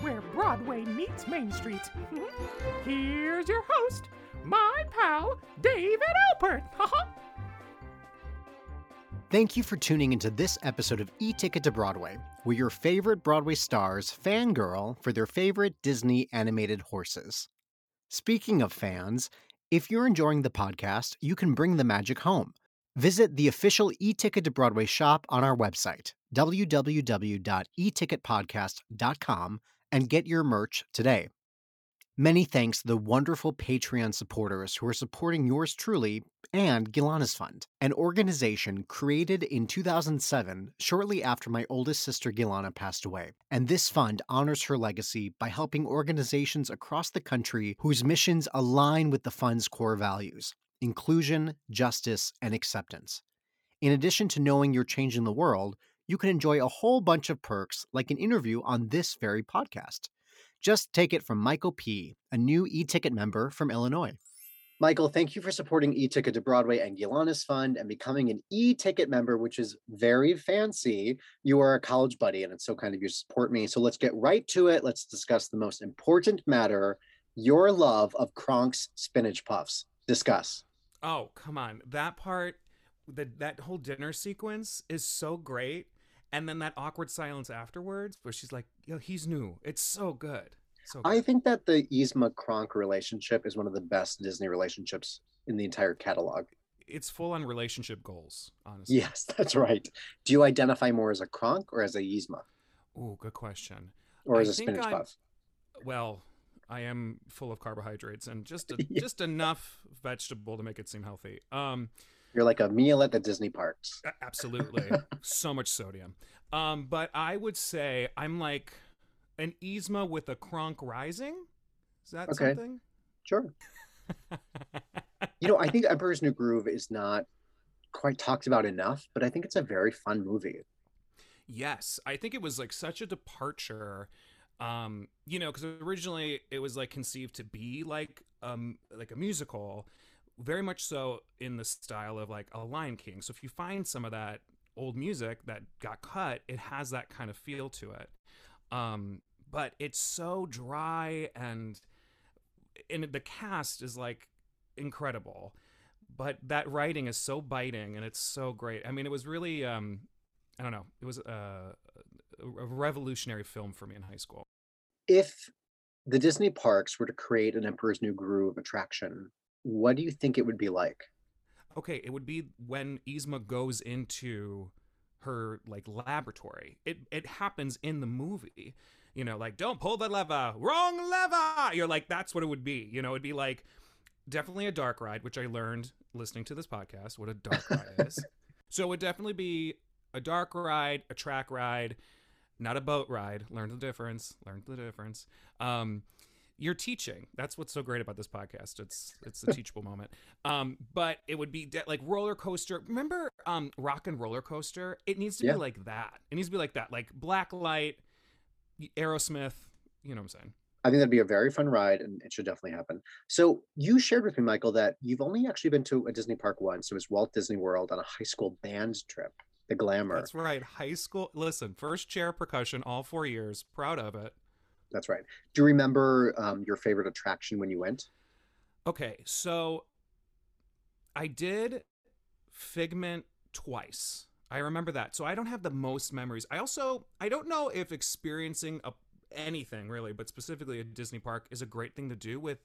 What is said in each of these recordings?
where Broadway meets Main Street. Here's your host, my pal, David Alpert. Thank you for tuning into this episode of E Ticket to Broadway, where your favorite Broadway stars fangirl for their favorite Disney animated horses. Speaking of fans, if you're enjoying the podcast, you can bring the magic home. Visit the official E Ticket to Broadway shop on our website, www.eticketpodcast.com, and get your merch today. Many thanks to the wonderful Patreon supporters who are supporting yours truly and Gilana's Fund, an organization created in 2007 shortly after my oldest sister Gilana passed away. And this fund honors her legacy by helping organizations across the country whose missions align with the fund's core values inclusion, justice, and acceptance. In addition to knowing you're changing the world, you can enjoy a whole bunch of perks like an interview on this very podcast. Just take it from Michael P., a new e ticket member from Illinois. Michael, thank you for supporting e ticket to Broadway and Gilana's Fund and becoming an e ticket member, which is very fancy. You are a college buddy, and it's so kind of you to support me. So let's get right to it. Let's discuss the most important matter your love of Kronk's spinach puffs. Discuss. Oh, come on. That part, the, that whole dinner sequence is so great. And then that awkward silence afterwards where she's like, yo, he's new. It's so good. So good. I think that the Yzma Kronk relationship is one of the best Disney relationships in the entire catalog. It's full on relationship goals, honestly. Yes, that's right. Do you identify more as a Kronk or as a Yzma? Oh, good question. Or as I a spinach I'm- puff? Well, I am full of carbohydrates and just a, Yeah. just enough vegetable to make it seem healthy. Um, You're like a meal at the Disney parks. Absolutely. so much sodium. Um, but I would say I'm like an Yzma with a Kronk rising. Is that Okay. something? Sure. You know, I think Emperor's New Groove is not quite talked about enough, but I think it's a very fun movie. yes. I think it was like such a departure. Um, you know, because originally it was like conceived to be like um like a musical, very much so in the style of like a Lion King. So if you find some of that old music that got cut, it has that kind of feel to it. Um, but it's so dry and and the cast is like incredible but that writing is so biting and it's so great i mean it was really um i don't know it was a, a revolutionary film for me in high school If the Disney parks were to create an Emperor's New Groove attraction, what do you think it would be like? okay it would be when Yzma goes into her like laboratory. It it happens in the movie. You know like don't pull the lever wrong lever! You're like that's what it would be. You know it'd be like definitely a dark ride which i learned listening to this podcast what a dark ride is. So it would definitely be a dark ride a track ride not a boat ride. Learn the difference learn the difference. Um you're teaching. That's what's so great about this podcast. It's it's a teachable moment. Um but it would be de- like roller coaster. Remember um rock and roller coaster? It needs to Yeah. be like that. It needs to be like that. Like black light aerosmith you know what i'm saying? I think that'd be a very fun ride and it should definitely happen. So you shared with me, Michael, that you've only actually been to a Disney park once. It was Walt Disney World on a high school band trip, the Glamour. that's right. High school listen first chair percussion all four years. Proud of it That's right. Do you remember um, your favorite attraction when you went? Okay, so I did Figment twice. I remember that. So I don't have the most memories. I also I don't know if experiencing a anything really, but specifically a Disney park is a great thing to do with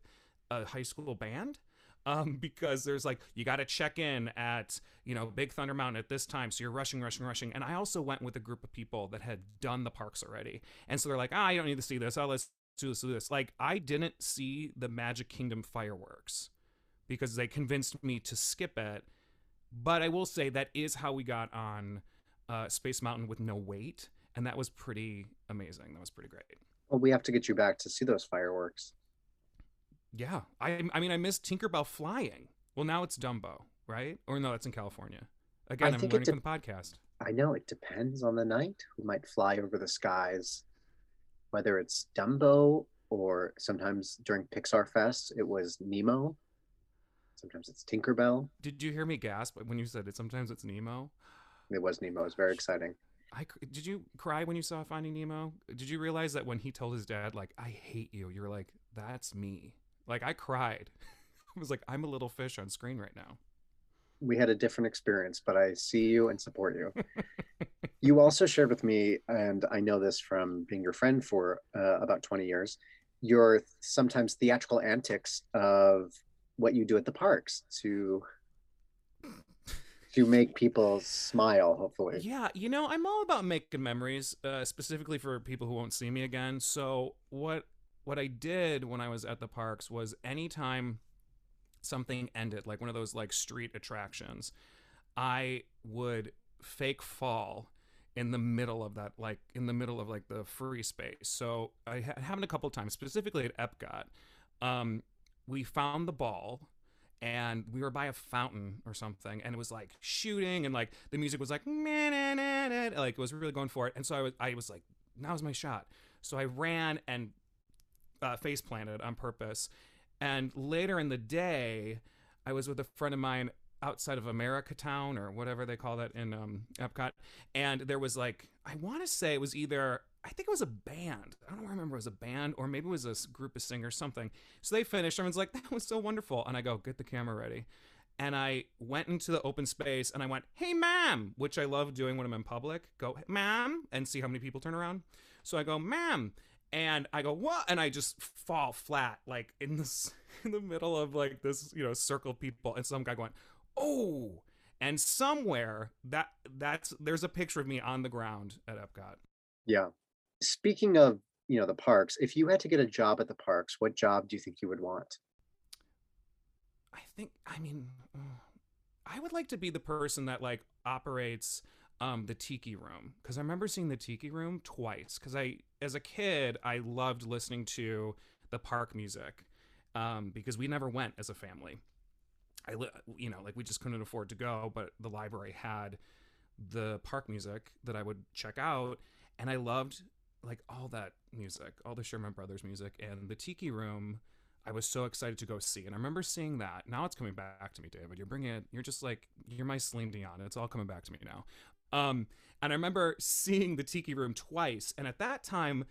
a high school band. Um, because there's like you got to check in at you know Big Thunder Mountain at this time, so you're rushing, rushing, rushing. And I also went with a group of people that had done the parks already, and so they're like, ah, you don't need to see this. Oh, let's do this, do this. Like I didn't see the Magic Kingdom fireworks because they convinced me to skip it. But I will say that is how we got on uh, Space Mountain with no wait, and that was pretty amazing. That was pretty great. Well, we have to get you back to see those fireworks. Yeah, I I mean I miss Tinkerbell flying. Well, now it's Dumbo, right? Or no, that's in California. Again, I I'm think learning it from the podcast. I know it depends on the night who might fly over the skies, whether it's Dumbo or sometimes during Pixar Fest it was Nemo. Sometimes it's Tinkerbell. Did you hear me gasp when you said it? Sometimes it's Nemo. It was Nemo. It was very exciting. I did you cry when you saw Finding Nemo? Did you realize that when he told his dad like I hate you, you're like that's me. Like I cried. I was like I'm a little fish on screen right now. We had a different experience, but I see you and support you. you also shared with me, and I know this from being your friend for uh, about 20 years, your sometimes theatrical antics of what you do at the parks to to make people smile hopefully Yeah, you know, I'm all about making memories, uh, specifically for people who won't see me again. So what what I did when I was at the parks was anytime something ended, like one of those like street attractions, I would fake fall in the middle of that, like in the middle of like the free space. So I ha- happened a couple times, specifically at Epcot. Um, we found the ball and we were by a fountain or something and it was like shooting and like the music was like "Meh, nah, nah, nah," like it was really going for it and so i was i was like now's my shot so i ran and uh, face planted on purpose and later in the day i was with a friend of mine outside of america town or whatever they call that in um, epcot and there was like i want to say it was either i think it was a band i don't remember it was a band or maybe it was a group of singers something so they finished. Everyone's like, that was so wonderful. And I go, get the camera ready. And I went into the open space and I went, hey, ma'am, which I love doing when I'm in public. Go, ma'am, and see how many people turn around. So I go, ma'am. And I go, what? And I just fall flat, like in this, in the middle of like this, you know, circle of people. And some guy going, oh. And somewhere that that's there's a picture of me on the ground at Epcot. yeah speaking of you know the parks if you had to get a job at the parks what job do you think you would want I think I mean I would like to be the person that like operates um the tiki room because I remember seeing the tiki room twice because I as a kid I loved listening to the park music um because we never went as a family. I li- you know like we just couldn't afford to go but the library had the park music that I would check out and I loved like all that music, all the Sherman Brothers music and the tiki room I was so excited to go see. And I remember seeing that. Now it's coming back to me, David. You're bringing it, you're just like, you're my Celine Dion. It's all coming back to me now. Um, and I remember seeing the Tiki Room twice. And at that time,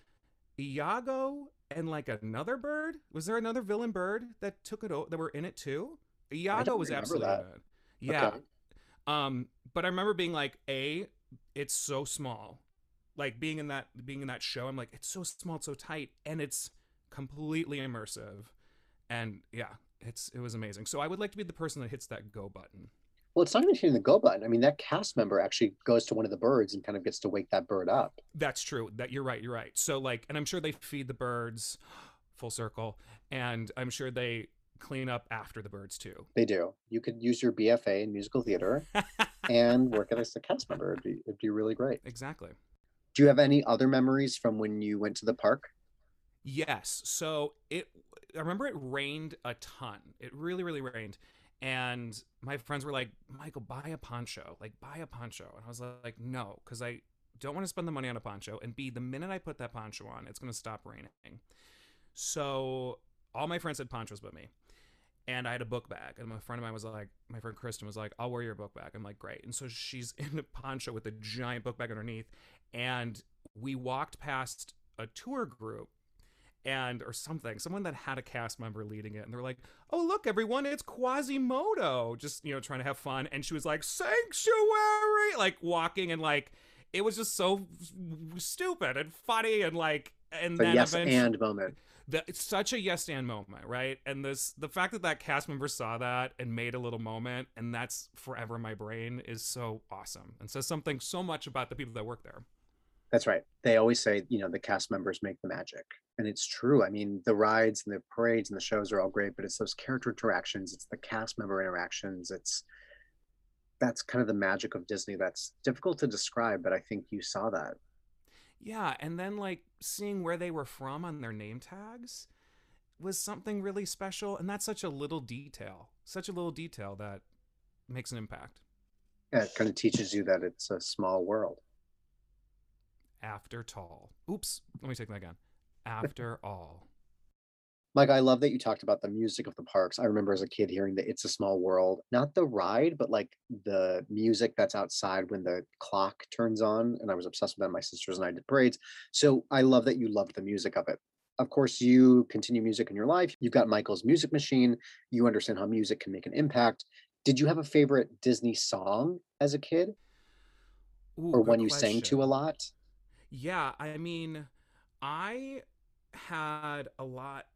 Iago and like another bird, was there another villain bird that took it, o- that were in it too? Iago was absolutely that. it. Yeah. Okay. Um, but I remember being like, A, it's so small. Like being in that being in that show, I'm like, it's so small, it's so tight, and it's completely immersive. And yeah, it's it was amazing. So I would like to be the person that hits that go button. Well it's not even hitting the go button i mean that cast member actually goes to one of the birds and kind of gets to wake that bird up That's true. That you're right, you're right. So like and I'm sure they feed the birds full circle, and I'm sure they clean up after the birds too. they do you could use your bfa in musical theater and work as a cast member it'd be, it'd be really great exactly. do you have any other memories from when you went to the park Yes. So it I remember it rained a ton. It really, really rained. And my friends were like, Michael, buy a poncho. Like, buy a poncho. And I was like, no, because I don't want to spend the money on a poncho. And B, the minute I put that poncho on, it's going to stop raining. So all my friends had ponchos but me. And I had a book bag. And my friend of mine was like, my friend Kristen was like, I'll wear your book bag. I'm like, great. And so she's in a poncho with a giant book bag underneath. And we walked past a tour group and or something someone that had a cast member leading it and they're like oh look everyone it's quasimodo just you know trying to have fun and she was like sanctuary like walking and like it was just so stupid and funny and like and a then yes and moment the, it's such a yes and moment right and this the fact that that cast member saw that and made a little moment and that's forever in my brain is so awesome and says something so much about the people that work there That's right. They always say, you know, the cast members make the magic. And it's true. I mean, the rides and the parades and the shows are all great, but it's those character interactions, it's the cast member interactions. It's that's kind of the magic of Disney. That's difficult to describe, but I think you saw that. Yeah, and then like seeing where they were from on their name tags, was something really special and that's such a little detail such a little detail that makes an impact Yeah, it kind of teaches you that it's a small world. after tall oops let me take that again after all Mike, I love that you talked about the music of the parks. I remember as a kid hearing the It's a Small World, not the ride, but like the music that's outside when the clock turns on. And I was obsessed with that. My sisters and I did parades. So I love that you loved the music of it. Of course, you continue music in your life. You've got Michael's music machine. You understand how music can make an impact. Did you have a favorite Disney song as a kid Ooh, or one you sang to a lot? Yeah, I mean, I had a lot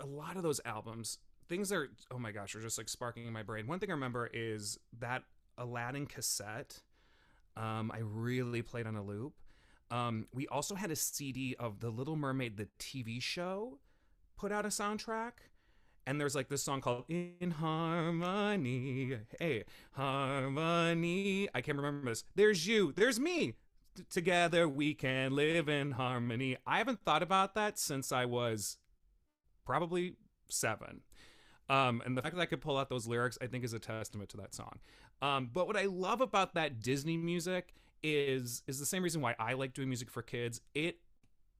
a lot of those albums. Things are oh my gosh, are just like sparking in my brain. One thing I remember is that Aladdin cassette. Um, I really played on a loop. Um, we also had a CD of The Little Mermaid, the TV show, put out a soundtrack. And there's like this song called In Harmony. Hey, Harmony. I can't remember this. There's you. There's me. Together we can live in harmony. I haven't thought about that since I was probably seven. Um, and the fact that I could pull out those lyrics, I think, is a testament to that song. Um, but what I love about that Disney music is is the same reason why I like doing music for kids. It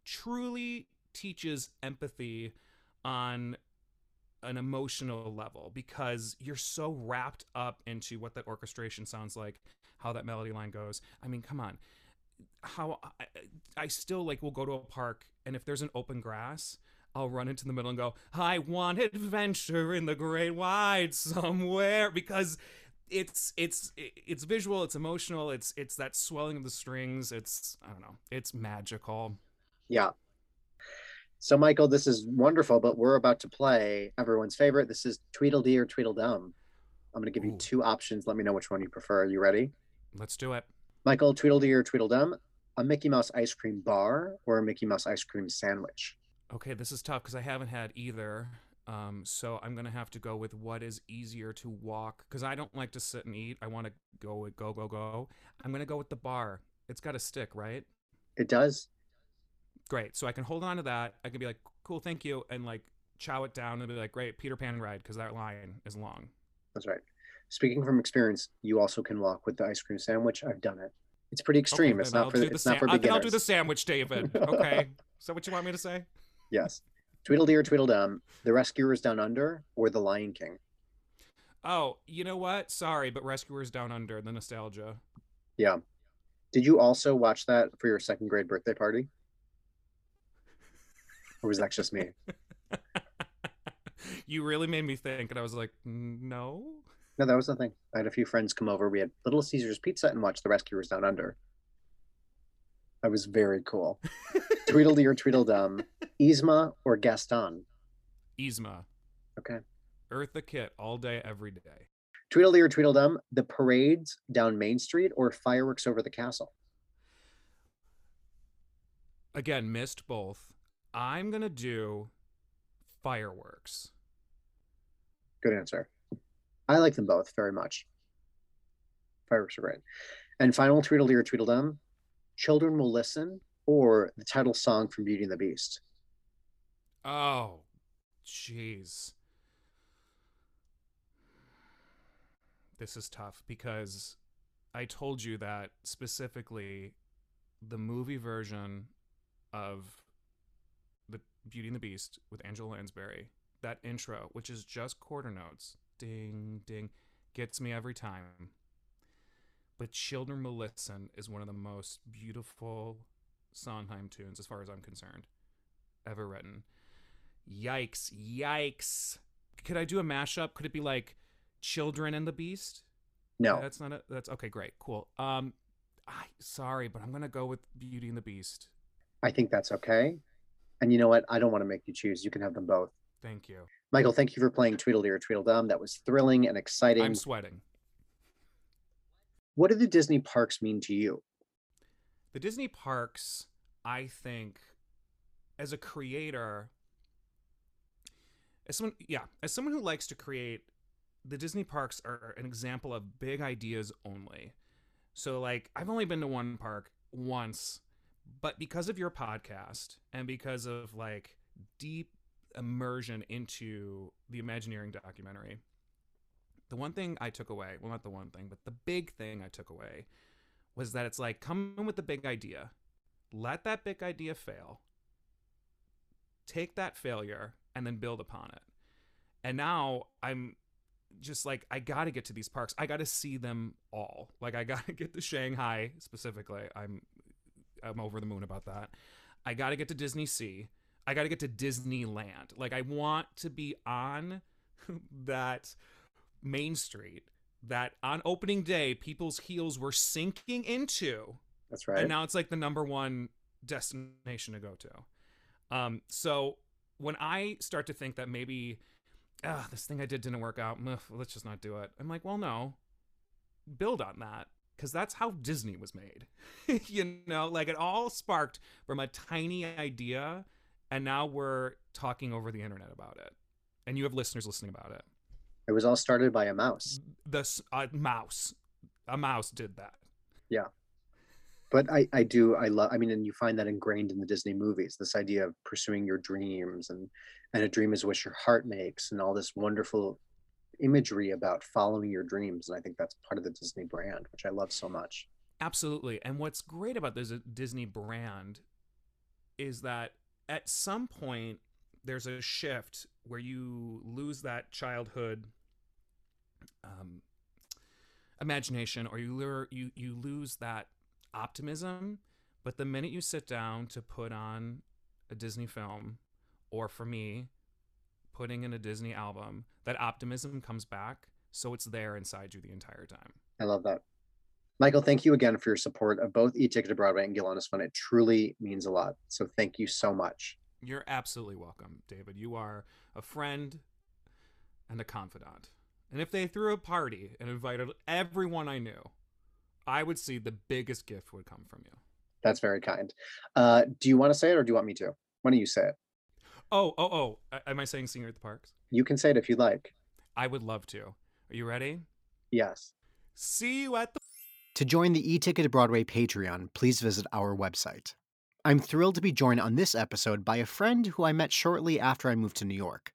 truly teaches empathy on an emotional level because you're so wrapped up into what that orchestration sounds like, how that melody line goes. I mean, come on. How I, I still like will go to a park and if there's an open grass, I'll run into the middle and go, I want adventure in the great wide somewhere because it's it's it's visual, it's emotional, it's it's that swelling of the strings, it's I don't know, it's magical. Yeah. So, Michael, this is wonderful, but we're about to play everyone's favorite. This is Tweedledee or Tweedledum. I'm going to give you two options. Let me know which one you prefer. Are you ready? Let's do it. Michael, Tweedledee or Tweedledum, a Mickey Mouse ice cream bar or a Mickey Mouse ice cream sandwich? Okay, this is tough because I haven't had either. Um, so I'm gonna have to go with what is easier to walk because I don't like to sit and eat. I want to go with go go go. I'm gonna go with the bar. It's got a stick, right? It does. Great. So I can hold on to that. I can be like, cool, thank you, and like chow it down and be like, great, Peter Pan ride because that line is long. That's right. Speaking from experience, you also can walk with the ice cream sandwich. I've done it. It's pretty extreme. Okay, it's not I'll for the, it's not for beginners. I'll do the sandwich, David. Okay. is that what you want me to say? yes. Tweedledee or Tweedledum, The Rescuers Down Under or The Lion King? Oh, you know what? Sorry, but Rescuers Down Under, the nostalgia. Yeah. Did you also watch that for your second grade birthday party? Or was that just me? you really made me think, and I was like, no. No, that was the thing. I had a few friends come over. We had Little Caesars Pizza and watched The Rescuers Down Under. That was very cool. Tweedledee or Tweedledum, Yzma or Gaston? Yzma. Okay. Eartha Kitt all day, every day. Tweedledee or Tweedledum, the parades down Main Street or fireworks over the castle? Again, missed both. I'm gonna do fireworks. Good answer. I like them both very much. Fireworks are great. And final Tweedledee or Tweedledum, Children Will Listen or the title song from Beauty and the Beast? Oh, jeez. This is tough because I told you that specifically the movie version of the Beauty and the Beast with Angela Lansbury, that intro, which is just quarter notes, ding ding, gets me every time. But Children Will Listen is one of the most beautiful Sondheim tunes, as far as I'm concerned, ever written. Yikes, yikes. Could I do a mashup? Could it be like Children and the Beast? No. That's not a that's okay, great, cool. Um I sorry, but I'm gonna go with Beauty and the Beast. I think that's okay. And you know what? I don't want to make you choose. You can have them both. Thank you. Michael, thank you for playing Tweedledee or Tweedledum. That was thrilling and exciting. I'm sweating. What do the Disney parks mean to you? The Disney parks, I think, as a creator, as someone, yeah, as someone who likes to create, the Disney parks are an example of big ideas only. So, like, I've only been to one park once, but because of your podcast and because of like deep immersion into the Imagineering documentary, the one thing I took away, well, not the one thing, but the big thing I took away was that it's like come in with the big idea, let that big idea fail, take that failure, and then build upon it. And now I'm just like I got to get to these parks. I got to see them all. Like I got to get to Shanghai specifically. I'm I'm over the moon about that. I got to get to DisneySea. I got to get to Disneyland. Like I want to be on that Main Street that on opening day people's heels were sinking into. That's right. And now it's like the number one destination to go to. Um so when I start to think that maybe ah, this thing I did didn't work out. Ugh, let's just not do it. I'm like, well, no. Build on that because that's how Disney was made. you know, like it all sparked from a tiny idea, and now we're talking over the internet about it, and you have listeners listening about it. It was all started by a mouse. The uh, mouse, a mouse did that. Yeah. But I, I do I love I mean and you find that ingrained in the Disney movies this idea of pursuing your dreams and and a dream is what your heart makes and all this wonderful imagery about following your dreams and i think that's part of the disney brand which i love so much absolutely and what's great about this disney brand is that at some point there's a shift where you lose that childhood um, imagination or you lure, you you lose that optimism but the minute you sit down to put on a disney film or for me, putting in a Disney album, that optimism comes back. So it's there inside you the entire time. I love that. Michael, thank you again for your support of both E-Ticket to Broadway and Gil Fun. It truly means a lot. So thank you so much. You're absolutely welcome, David. You are a friend and a confidant. And if they threw a party and invited everyone I knew, I would see the biggest gift would come from you. That's very kind. Uh, do you want to say it or do you want me to? Why don't you say it? Oh, oh, oh. Am I saying Singer at the Parks? You can say it if you'd like. I would love to. Are you ready? Yes. See you at the. To join the e-ticket to Broadway Patreon, please visit our website. I'm thrilled to be joined on this episode by a friend who I met shortly after I moved to New York.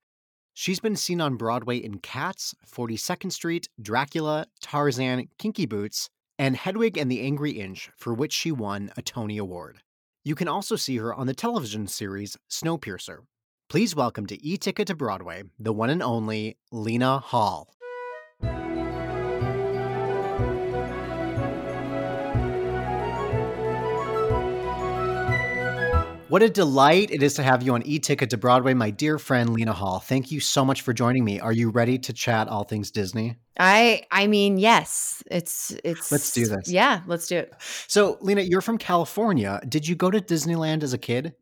She's been seen on Broadway in Cats, 42nd Street, Dracula, Tarzan, Kinky Boots, and Hedwig and the Angry Inch, for which she won a Tony Award. You can also see her on the television series Snowpiercer, Please welcome to E Ticket to Broadway, the one and only Lena Hall. What a delight it is to have you on E Ticket to Broadway, my dear friend Lena Hall. Thank you so much for joining me. Are you ready to chat all things Disney? I I mean, yes. It's it's Let's do this. Yeah, let's do it. So, Lena, you're from California. Did you go to Disneyland as a kid?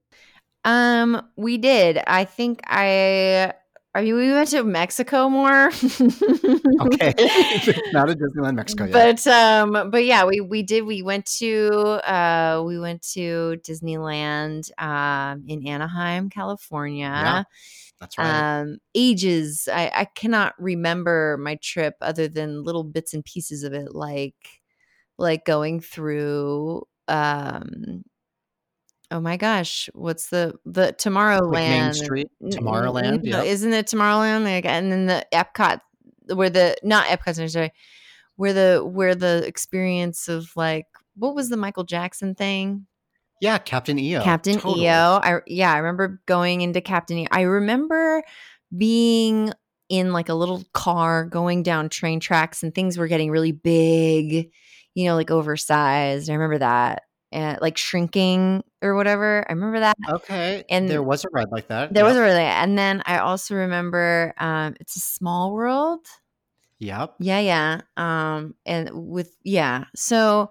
Um, we did. I think I. I you we went to Mexico more. okay, not a Disneyland Mexico yet. But um, but yeah, we we did. We went to uh, we went to Disneyland um in Anaheim, California. Yeah, that's right. Um, ages. I I cannot remember my trip other than little bits and pieces of it, like like going through um Oh my gosh, what's the the Tomorrowland? Like Main Street, Tomorrowland. Yeah, isn't it Tomorrowland? Like, and then the Epcot, where the not Epcot, sorry, where the where the experience of like what was the Michael Jackson thing? Yeah, Captain EO. Captain totally. EO. I yeah, I remember going into Captain EO. I remember being in like a little car going down train tracks and things were getting really big, you know, like oversized. I remember that and like shrinking or whatever. I remember that. Okay. And there was a ride like that. There yep. was a ride. And then I also remember um it's a small world. Yep. Yeah, yeah. Um and with yeah. So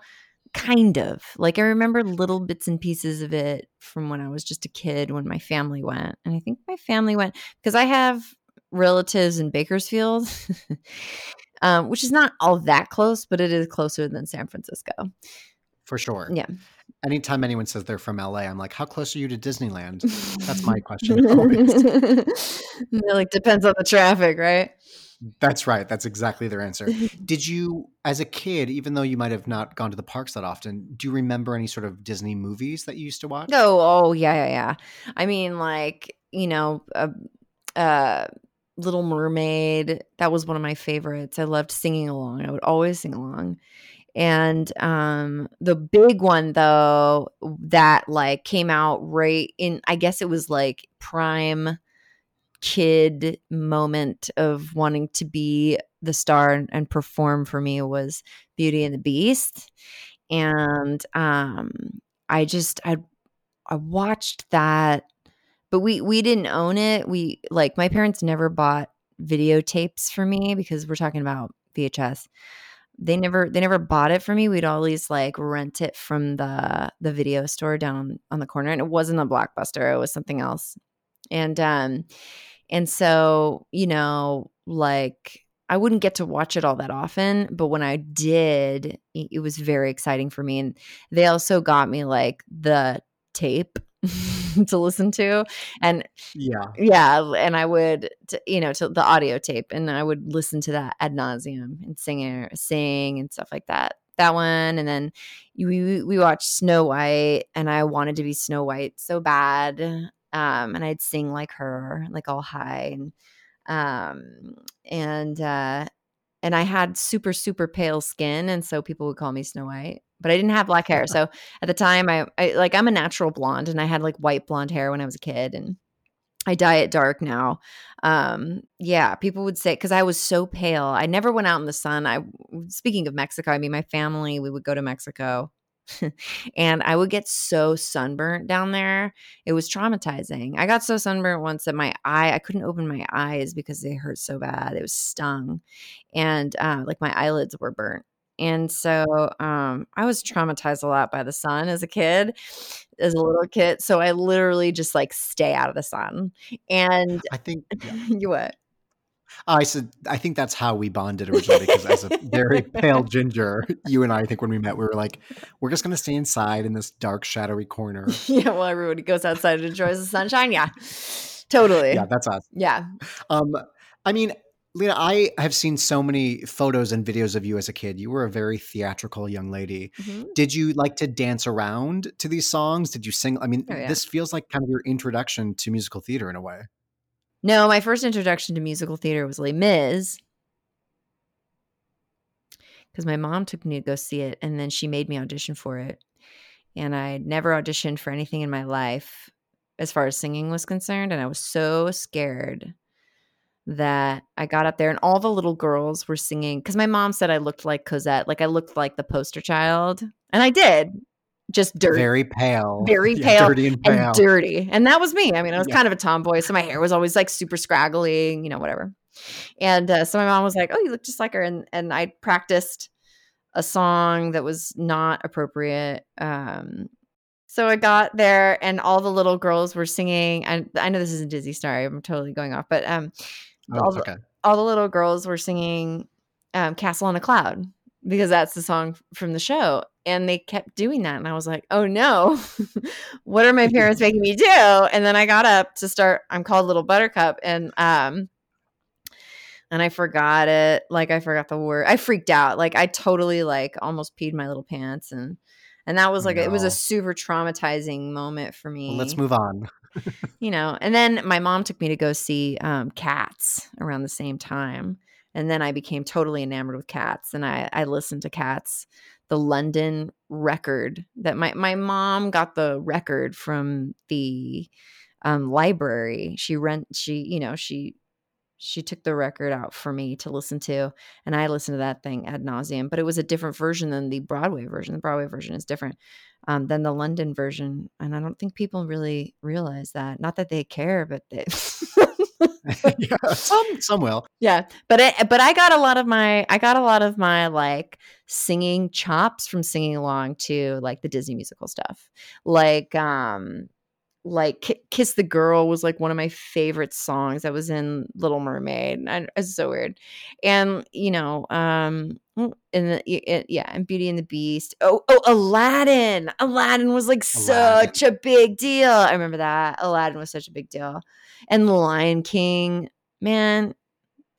kind of. Like I remember little bits and pieces of it from when I was just a kid when my family went. And I think my family went because I have relatives in Bakersfield. um, which is not all that close, but it is closer than San Francisco for sure. Yeah. Anytime anyone says they're from LA, I'm like, how close are you to Disneyland? That's my question. like depends on the traffic, right? That's right. That's exactly their answer. Did you, as a kid, even though you might have not gone to the parks that often, do you remember any sort of Disney movies that you used to watch? Oh, oh yeah, yeah, yeah. I mean, like you know, uh, uh, Little Mermaid. That was one of my favorites. I loved singing along. I would always sing along. And um, the big one though that like came out right in, I guess it was like prime kid moment of wanting to be the star and, and perform for me was Beauty and the Beast. And um, I just I I watched that, but we we didn't own it. We like my parents never bought videotapes for me because we're talking about VHS. They never they never bought it for me. We'd always like rent it from the the video store down on the corner, and it wasn't a blockbuster. It was something else. And um, and so you know, like I wouldn't get to watch it all that often, but when I did, it was very exciting for me. And they also got me like the tape to listen to and Yeah. yeah and i would t- you know to the audio tape and i would listen to that ad nauseum and sing it, sing and stuff like that that one and then we we watched snow white and i wanted to be snow white so bad um and i'd sing like her like all high and um and uh and i had super super pale skin and so people would call me snow white but I didn't have black hair. So at the time, I, I like I'm a natural blonde, and I had like white blonde hair when I was a kid, and I dye it dark now. Um, yeah, people would say because I was so pale. I never went out in the sun. I speaking of Mexico, I mean my family, we would go to Mexico. and I would get so sunburnt down there. It was traumatizing. I got so sunburnt once that my eye, I couldn't open my eyes because they hurt so bad. It was stung. And uh, like my eyelids were burnt. And so um, I was traumatized a lot by the sun as a kid, as a little kid. So I literally just like stay out of the sun. And I think yeah. you what? I said I think that's how we bonded originally because as a very pale ginger, you and I, I think when we met, we were like, we're just gonna stay inside in this dark, shadowy corner. yeah, well, everybody goes outside and enjoys the sunshine. Yeah, totally. Yeah, that's us. Yeah. Um, I mean, Lena, I have seen so many photos and videos of you as a kid. You were a very theatrical young lady. Mhm. Did you like to dance around to these songs? Did you sing? I mean, Oh, yeah. this feels like kind of your introduction to musical theater in a way. No, my first introduction to musical theater was Les Mis. Because my mom took me to go see it and then she made me audition for it. And I never auditioned for anything in my life as far as singing was concerned. And I was so scared that I got up there and all the little girls were singing. Because my mom said I looked like Cosette, like I looked like the poster child. And I did, just dirty. Very pale. Very Yeah, pale dirty and pale. and dirty. And that was me. I mean, I was Yeah. kind of a tomboy, so my hair was always like super scraggly, you know, whatever. And uh, so my mom was like, "Oh, you look just like her," and and I practiced a song that was not appropriate. Um, so I got there, and all the little girls were singing. And I know this isn't Disney Star. I'm totally going off, but um, Oh, all the, okay. all the little girls were singing um, "Castle on a Cloud" because that's the song from the show, and they kept doing that, and I was like, "Oh no, what are my parents making me do?" And then I got up to start. I'm called Little Buttercup, and um, and I forgot it. Like I forgot the word. I freaked out. Like I totally like almost peed my little pants, and and that was like it was a super traumatizing moment for me Well, let's move on. You know and then my mom took me to go see um, cats around the same time and then i became totally enamored with cats and i i listened to cats the london record that my my mom got the record from the um, library. She rent she you know she she took the record out for me to listen to and i listened to that thing ad nauseum but it was a different version than the broadway version. The broadway version is different um, than the london version and i don't think people really realize that. Not that they care but they yeah, some some will. yeah but it, but i got a lot of my i got a lot of my like singing chops from singing along to like the disney musical stuff. Like um like kiss the girl was like one of my favorite songs. That was in little mermaid and it's so weird. And you know um and the, it, yeah and beauty and the beast. Oh oh aladdin! Aladdin was like Aladdin. such a big deal. I remember that. Aladdin was such a big deal. And the lion king man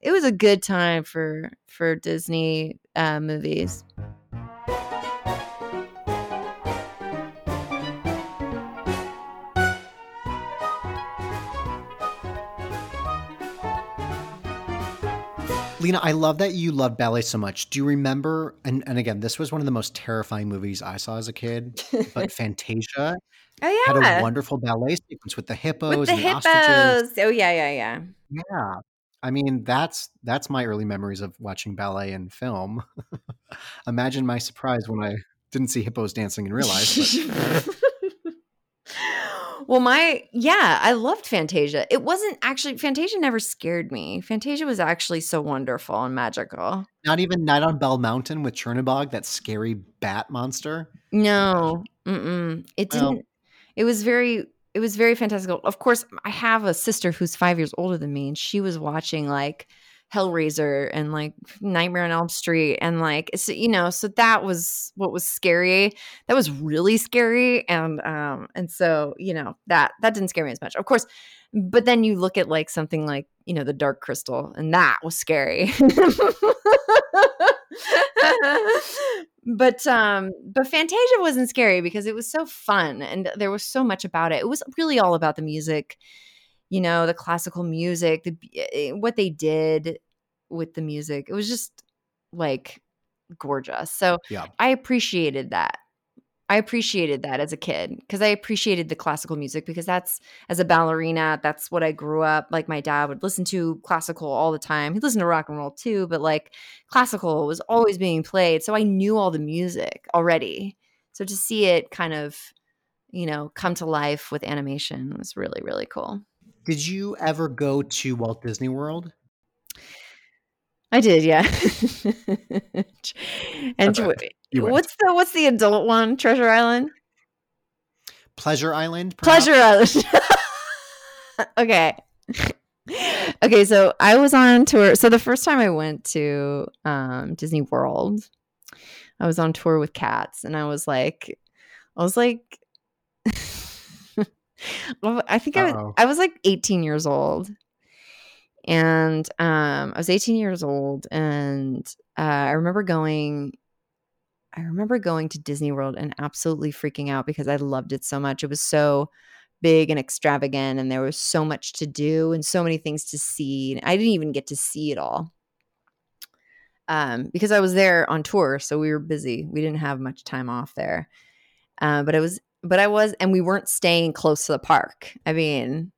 it was a good time for for disney uh movies Lena, I love that you love ballet so much. Do you remember? And, and again, this was one of the most terrifying movies I saw as a kid, but Fantasia Oh had a wonderful ballet sequence with the hippos With the and the ostriches. hippos. Oh yeah, yeah, yeah. Yeah. I mean, that's that's my early memories of watching ballet and film. Imagine my surprise when I didn't see hippos dancing in real life. but- well, my yeah, I loved Fantasia. It wasn't actually Fantasia never scared me. Fantasia was actually so wonderful and magical. not even Night on Bald Mountain with Chernobog, that scary bat monster. No, mm-mm. it Well- didn't. it was very. It was very fantastical. Of course, I have a sister who's five years older than me, and she was watching like Hellraiser and like Nightmare on Elm Street, and like so, you know, so that was what was scary. That was really scary, and um, and so you know that that didn't scare me as much. Of course, but then you look at like something like you know the Dark Crystal, and that was scary. but um but fantasia wasn't scary because it was so fun and there was so much about it it was really all about the music you know the classical music the eh, what they did with the music it was just like gorgeous. So Yeah. i appreciated that. I appreciated that as a kid because i appreciated the classical music because that's as a ballerina that's what i grew up like my dad would listen to classical all the time. He listened to rock and roll too but like classical was always being played so i knew all the music already. So to see it kind of you know come to life with animation was really really cool Did you ever go to Walt Disney World? i did yeah and Okay, what's the what's the adult one treasure island Pleasure Island? perhaps? pleasure island okay okay so i was on tour so the first time i went to um disney world i was on tour with cats and i was like i was like i think I was, I was like 18 years old. And um i was 18 years old and uh, i remember going i remember going to disney world and absolutely freaking out because i loved it so much. It was so big and extravagant and there was so much to do and so many things to see and i didn't even get to see it all. Um, because i was there on tour so we were busy. We didn't have much time off there. Uh, but i was but i was and we weren't staying close to the park i mean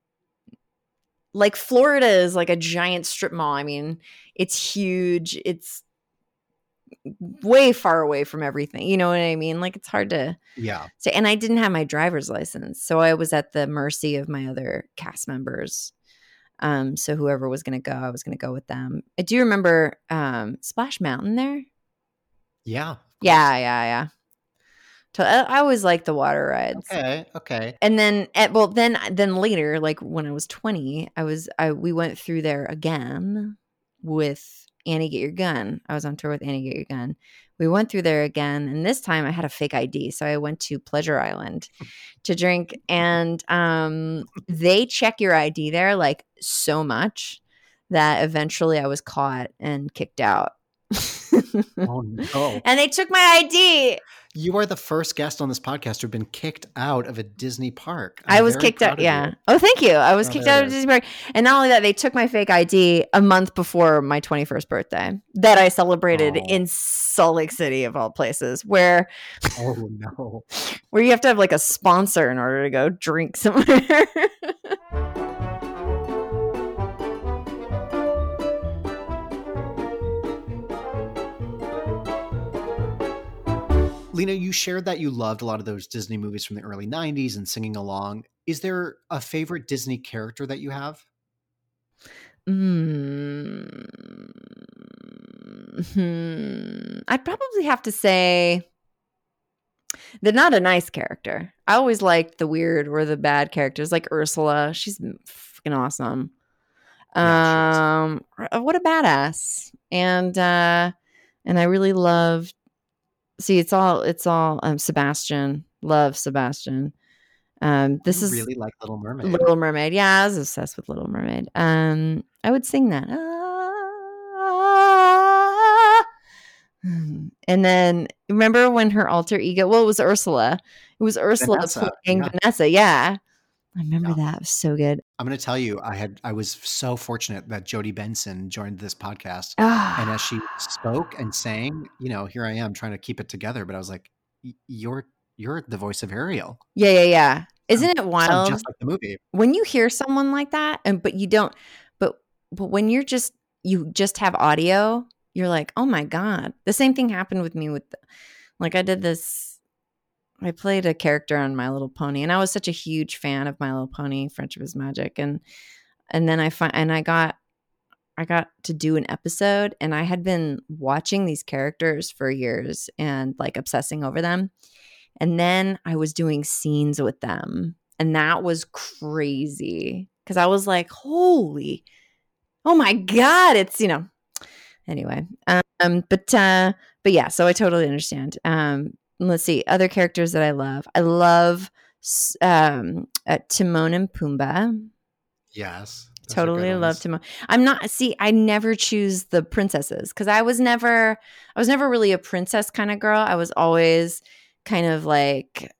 like florida is like a giant strip mall i mean it's huge it's way far away from everything you know what i mean like it's hard to Yeah. so, and I didn't have my driver's license, so I was at the mercy of my other cast members. Um, so whoever was going to go, I was going to go with them. I do remember um, Splash Mountain there. Yeah. Yeah, yeah, yeah. So I, uh, I always liked the water rides. Okay. Okay. And then, at, well, then, uh, then later, like when I was twenty, I was, I we went through there again with Annie Get Your Gun. I was on tour with Annie Get Your Gun. We went through there again, and this time I had a fake ID, so I went to Pleasure Island to drink, and um, they check your ID there like so much that eventually I was caught and kicked out. Oh no. and they took my ID. You are the first guest on this podcast who've been kicked out of a Disney park. i I'm was kicked out. of you. Yeah. Oh, thank you. I was Oh, kicked out of is. Disney Park, and not only that, they took my fake ID a month before my 21st birthday that I celebrated Oh. in Salt Lake City of all places, where Oh no. where you have to have like a sponsor in order to go drink somewhere. Lena, you shared that you loved a lot of those Disney movies from the early 90s and singing along. Is there a favorite Disney character that you have? Mm, hmm. I'd probably have to say they're not a nice character. I always liked the weird or the bad characters, like Ursula. She's freaking awesome. Yeah, Um, what a badass! And uh, and I really loved. See, it's all it's all um Sebastian. Love Sebastian. Um, this is really like Little Mermaid. Little Mermaid. Yeah, I was obsessed with Little Mermaid. Um, I would sing that. Ah. And then remember when her alter ego? Well, it was Ursula. It was Ursula Vanessa, playing yeah. Vanessa. Yeah, I remember Yeah. that. It was so good. I'm going to tell you, I had I was so fortunate that Jodi Benson joined this podcast, Ah, and as she spoke and sang, you know, here I am trying to keep it together, but I was like, "You're you're the voice of Ariel." yeah, yeah, yeah. Isn't it wild just like the movie. when you hear someone like that, and but you don't, but but when you're just you just have audio, you're like, oh my god. The same thing happened with me with, like, I did this. I played a character on My Little Pony, and I was such a huge fan of My Little Pony, Friendship is Magic, and and then I find and I got I got to do an episode, and I had been watching these characters for years and like obsessing over them, and then I was doing scenes with them, and that was crazy because I was like, holy, oh my god, it's you know. Anyway, um, but uh, but yeah, so I totally understand. Um, let's see other characters that I love. I love um uh, Timon and Pumbaa. Yes, Totally love. Timon. I'm not see. I never choose the princesses because I was never. I was never really a princess kind of girl. I was always kind of like,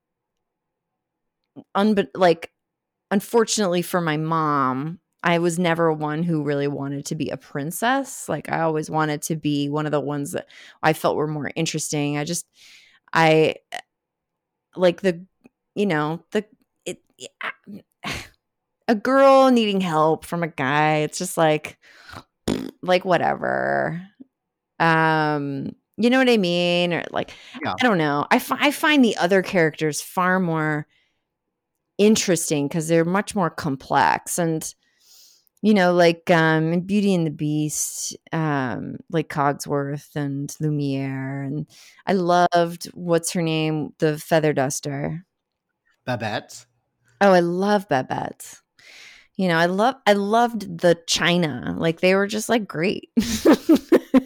unbe- like, unfortunately for my mom, I was never one who really wanted to be a princess. Like I always wanted to be one of the ones that I felt were more interesting. I just, I like the, you know, the it. A girl needing help from a guy. It's just like, like whatever. Um, you know what I mean? Or like, Yeah. I don't know. I fi- I find the other characters far more interesting because they're much more complex and you know like um beauty and the beast um like cogsworth and lumiere and i loved what's her name the feather duster Babette. oh i love babette you know i love i loved the china like they were just like great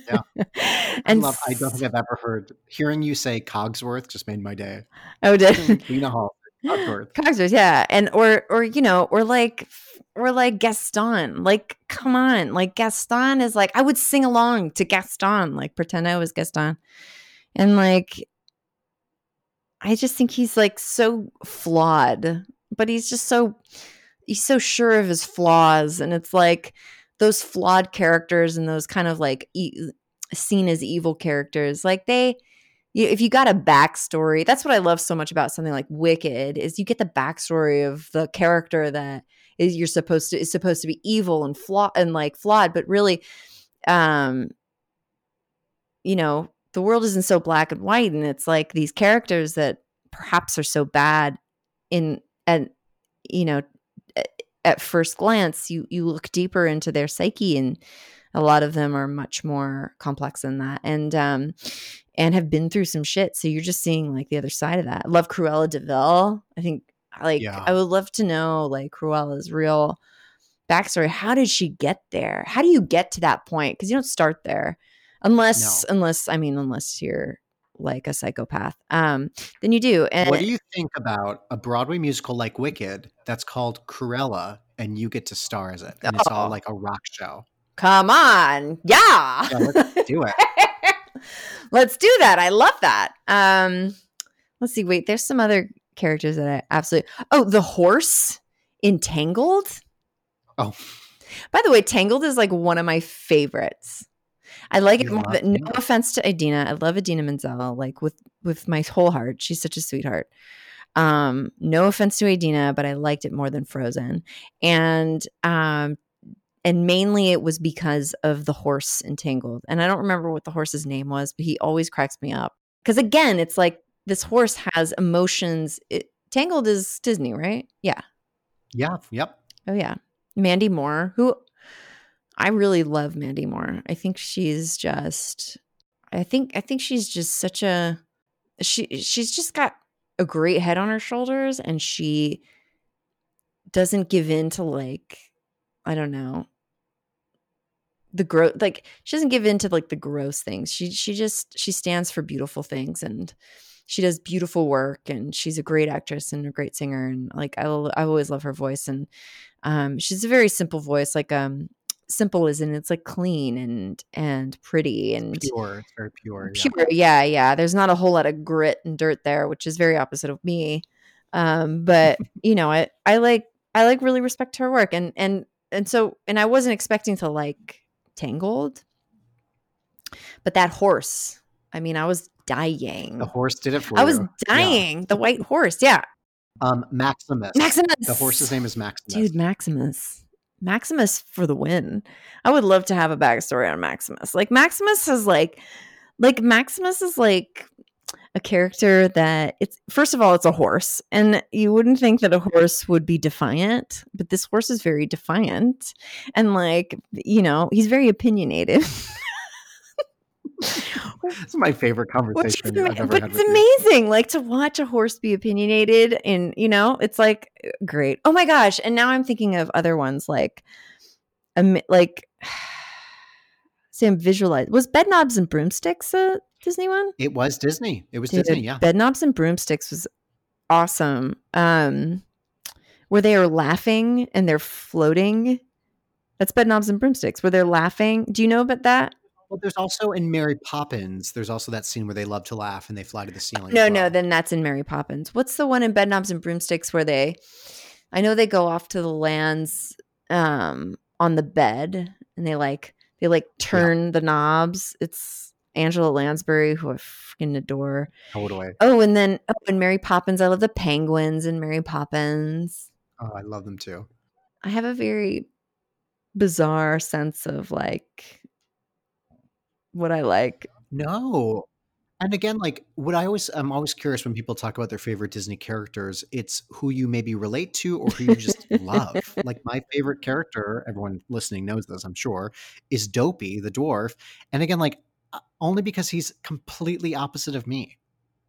Yeah. I and love. I don't think I've ever heard hearing you say Cogsworth just made my day. oh did Lena Hall, Cogsworth. Cogsworth, yeah, and or or you know, or like or like Gaston. Like, come on, like Gaston is like I would sing along to Gaston, like pretend I was Gaston, and like I just think he's like so flawed, but he's just so he's so sure of his flaws, and it's like those flawed characters and those kind of like e- seen as evil characters, like they if you got a backstory, that's what I love so much about something like Wicked is you get the backstory of the character that is you're supposed to is supposed to be evil and flaw and like flawed, but really, um, you know, the world isn't so black and white, and it's like these characters that perhaps are so bad in and you know at- at first glance you you look deeper into their psyche and a lot of them are much more complex than that and um and have been through some shit so you're just seeing like the other side of that I love cruella de vil i think like Yeah. i would love to know like cruella's real backstory how did she get there how do you get to that point because you don't start there unless unless i mean unless you're like a psychopath um then you do and What do you think about a Broadway musical like Wicked that's called Cruella and you get to star as it? And it's all Oh. like a rock show. come on yeah Yeah, let's do it. Let's do that. I love that. Um, let's see. Wait, there's some other characters that I absolutely. Oh, the horse entangled. Oh. By the way, Tangled is like one of my favorites. I like it more. Than, no offense to Idina, I love Idina Menzel, like with with my whole heart. She's such a sweetheart. Um, no offense to Idina, but I liked it more than Frozen, and um, and mainly it was because of the horse entangled. And I don't remember what the horse's name was, but he always cracks me up because again, it's like this horse has emotions. It, Tangled is Disney, right? Yeah. Yeah. Yep. Oh yeah, Mandy Moore, who I really love Mandy Moore. I think she's just I think I think she's just such a she she's just got a great head on her shoulders and she doesn't give in to like I don't know the gross like she doesn't give in to like the gross things. She she just she stands for beautiful things and she does beautiful work and she's a great actress and a great singer and like I I always love her voice and um she's a very simple voice like um simple as in it's like clean and and pretty and Pure. It's very pure. yeah. pure yeah yeah there's not a whole lot of grit and dirt there which is very opposite of me um but you know i i like I like really respect her work and and and so and I wasn't expecting to like Tangled. But that horse, I mean, I was dying. The horse did it for I you. was Yeah. dying. The white horse, yeah. Um, Maximus. Maximus. The horse's name is Maximus. Dude, Maximus. Maximus for the win. I would love to have a backstory on Maximus. Like Maximus is like like Maximus is like a character that it's first of all it's a horse and you wouldn't think that a horse would be defiant but this horse is very defiant and like you know he's very opinionated It's my favorite conversation ama- I've ever but had it's with you. amazing like to watch a horse be opinionated and you know it's like great oh my gosh and now i'm thinking of other ones like um, like sam visualize was bed knobs and broomsticks a disney one It was Disney. It was Dude, Disney, yeah. bed knobs and broomsticks was awesome um where they are laughing and they're floating that's bed knobs and broomsticks where they're laughing do you know about that Well, there's also in Mary Poppins, there's also that scene where they love to laugh and they fly to the ceiling. No, no, then that's in Mary Poppins. What's the one in Bed Knobs and Broomsticks where they I know they go off to the lands um on the bed and they like they like turn the knobs. It's Angela Lansbury who I freaking adore. Totally. Oh, and then oh, and Mary Poppins. I love the penguins and Mary Poppins. Oh, I love them too. I have a very bizarre sense of like what I like. No. And again, like what I always, I'm always curious when people talk about their favorite Disney characters, it's who you maybe relate to or who you just love. Like my favorite character, everyone listening knows this, I'm sure, is Dopey, the dwarf. And again, like Uh, only because he's completely opposite of me.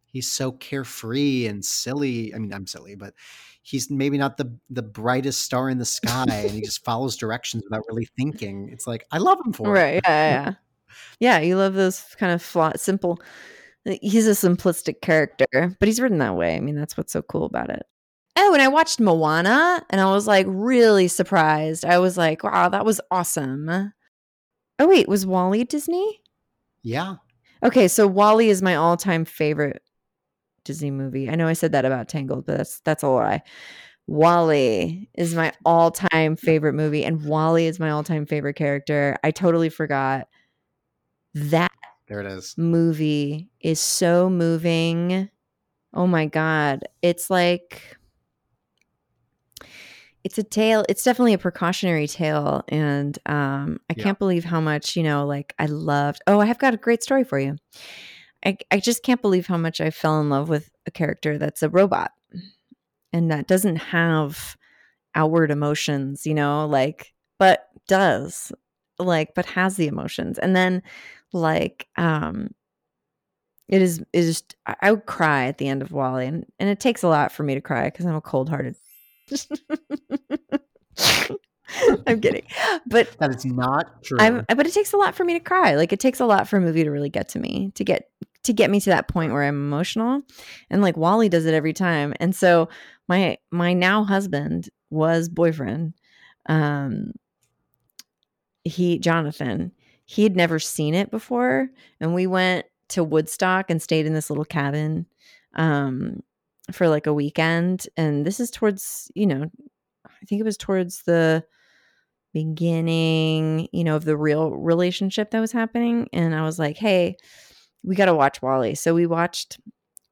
He's so carefree and silly. I mean, I'm silly, but he's maybe not the the brightest star in the sky, and he just follows directions without really thinking. It's like I love him for it. Right. Yeah, yeah. yeah. Yeah, you love those kind of flaw, simple. He's a simplistic character, but he's written that way. I mean, that's what's so cool about it. Oh, and I watched Moana and I was like really surprised. I was like, wow, that was awesome. Oh, wait, was WALL-E Disney? Yeah. Okay, so WALL-E is my all-time favorite Disney movie. I know I said that about Tangled, but that's that's a lie. WALL-E is my all-time favorite movie and WALL-E is my all-time favorite character. I totally forgot that There it is. movie is so moving. Oh my god. It's like it's a tale. It's definitely a precautionary tale and um I Yeah. can't believe how much, you know, like I loved. Oh, I have got a great story for you. I I just can't believe how much I fell in love with a character that's a robot and that doesn't have outward emotions, you know, like but does like but has the emotions. And then like um it is it is I I would cry at the end of WALL-E and, and it takes a lot for me to cry because I'm a cold hearted I'm kidding. But That is not true. I'm but it takes a lot for me to cry. Like it takes a lot for a movie to really get to me, to get to get me to that point where I'm emotional. And like WALL-E does it every time. And so my my now husband was boyfriend. Um he Jonathan, he had never seen it before and we went to Woodstock and stayed in this little cabin um for like a weekend and this is towards, you know, I think it was towards the beginning, you know, of the real relationship that was happening. And I was like, hey, we got to watch WALL-E. So we watched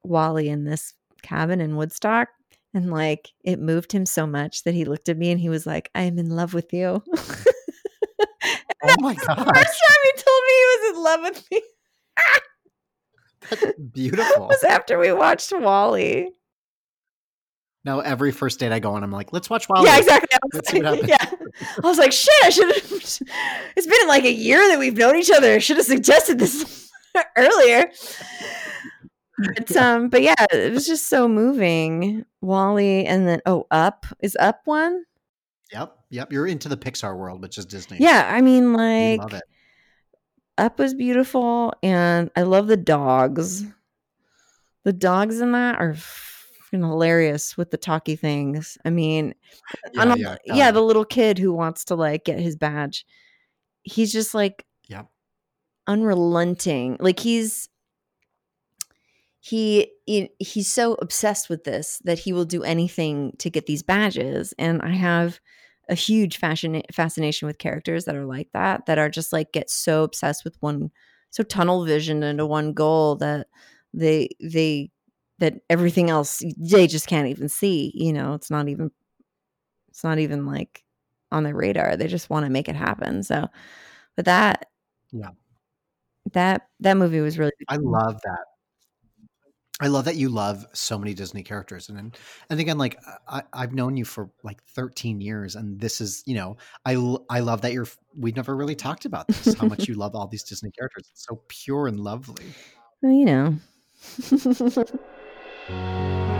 WALL-E in this cabin in Woodstock. And like it moved him so much that he looked at me and he was like, I am in love with you. oh my god! first time he told me he was in love with me That's beautiful. was after we watched WALL-E. Now every first date I go on, I'm like, let's watch WALL-E. Yeah, exactly. I was Let's see what like- yeah. I was like, shit, I should have. It's been like a year that we've known each other. I should have suggested this earlier. But um, but yeah, it was just so moving. WALL-E, and then oh, Up is Up one. Yep. Yep. You're into the Pixar world, which is Disney. Yeah, I mean, like love it. Up was beautiful, and I love the dogs. The dogs in that are fucking hilarious with the talky things. I mean, Yeah, yeah, yeah, yeah, the little kid who wants to like get his badge. He's just like Yep. unrelenting. Like he's he it, he's so obsessed with this that he will do anything to get these badges. And I have a huge fashion fascination with characters that are like that, that are just like get so obsessed with one, so tunnel vision into one goal that they they that everything else they just can't even see. You know, it's not even it's not even like on their radar. They just want to make it happen. So, but that Yeah. that that movie was really I love that. I love that you love so many Disney characters, and and, and again, like I, I've known you for like 13 years, and this is, you know, I I love that you're. We've never really talked about this. How much you love all these Disney characters. It's so pure and lovely. well, you know. Música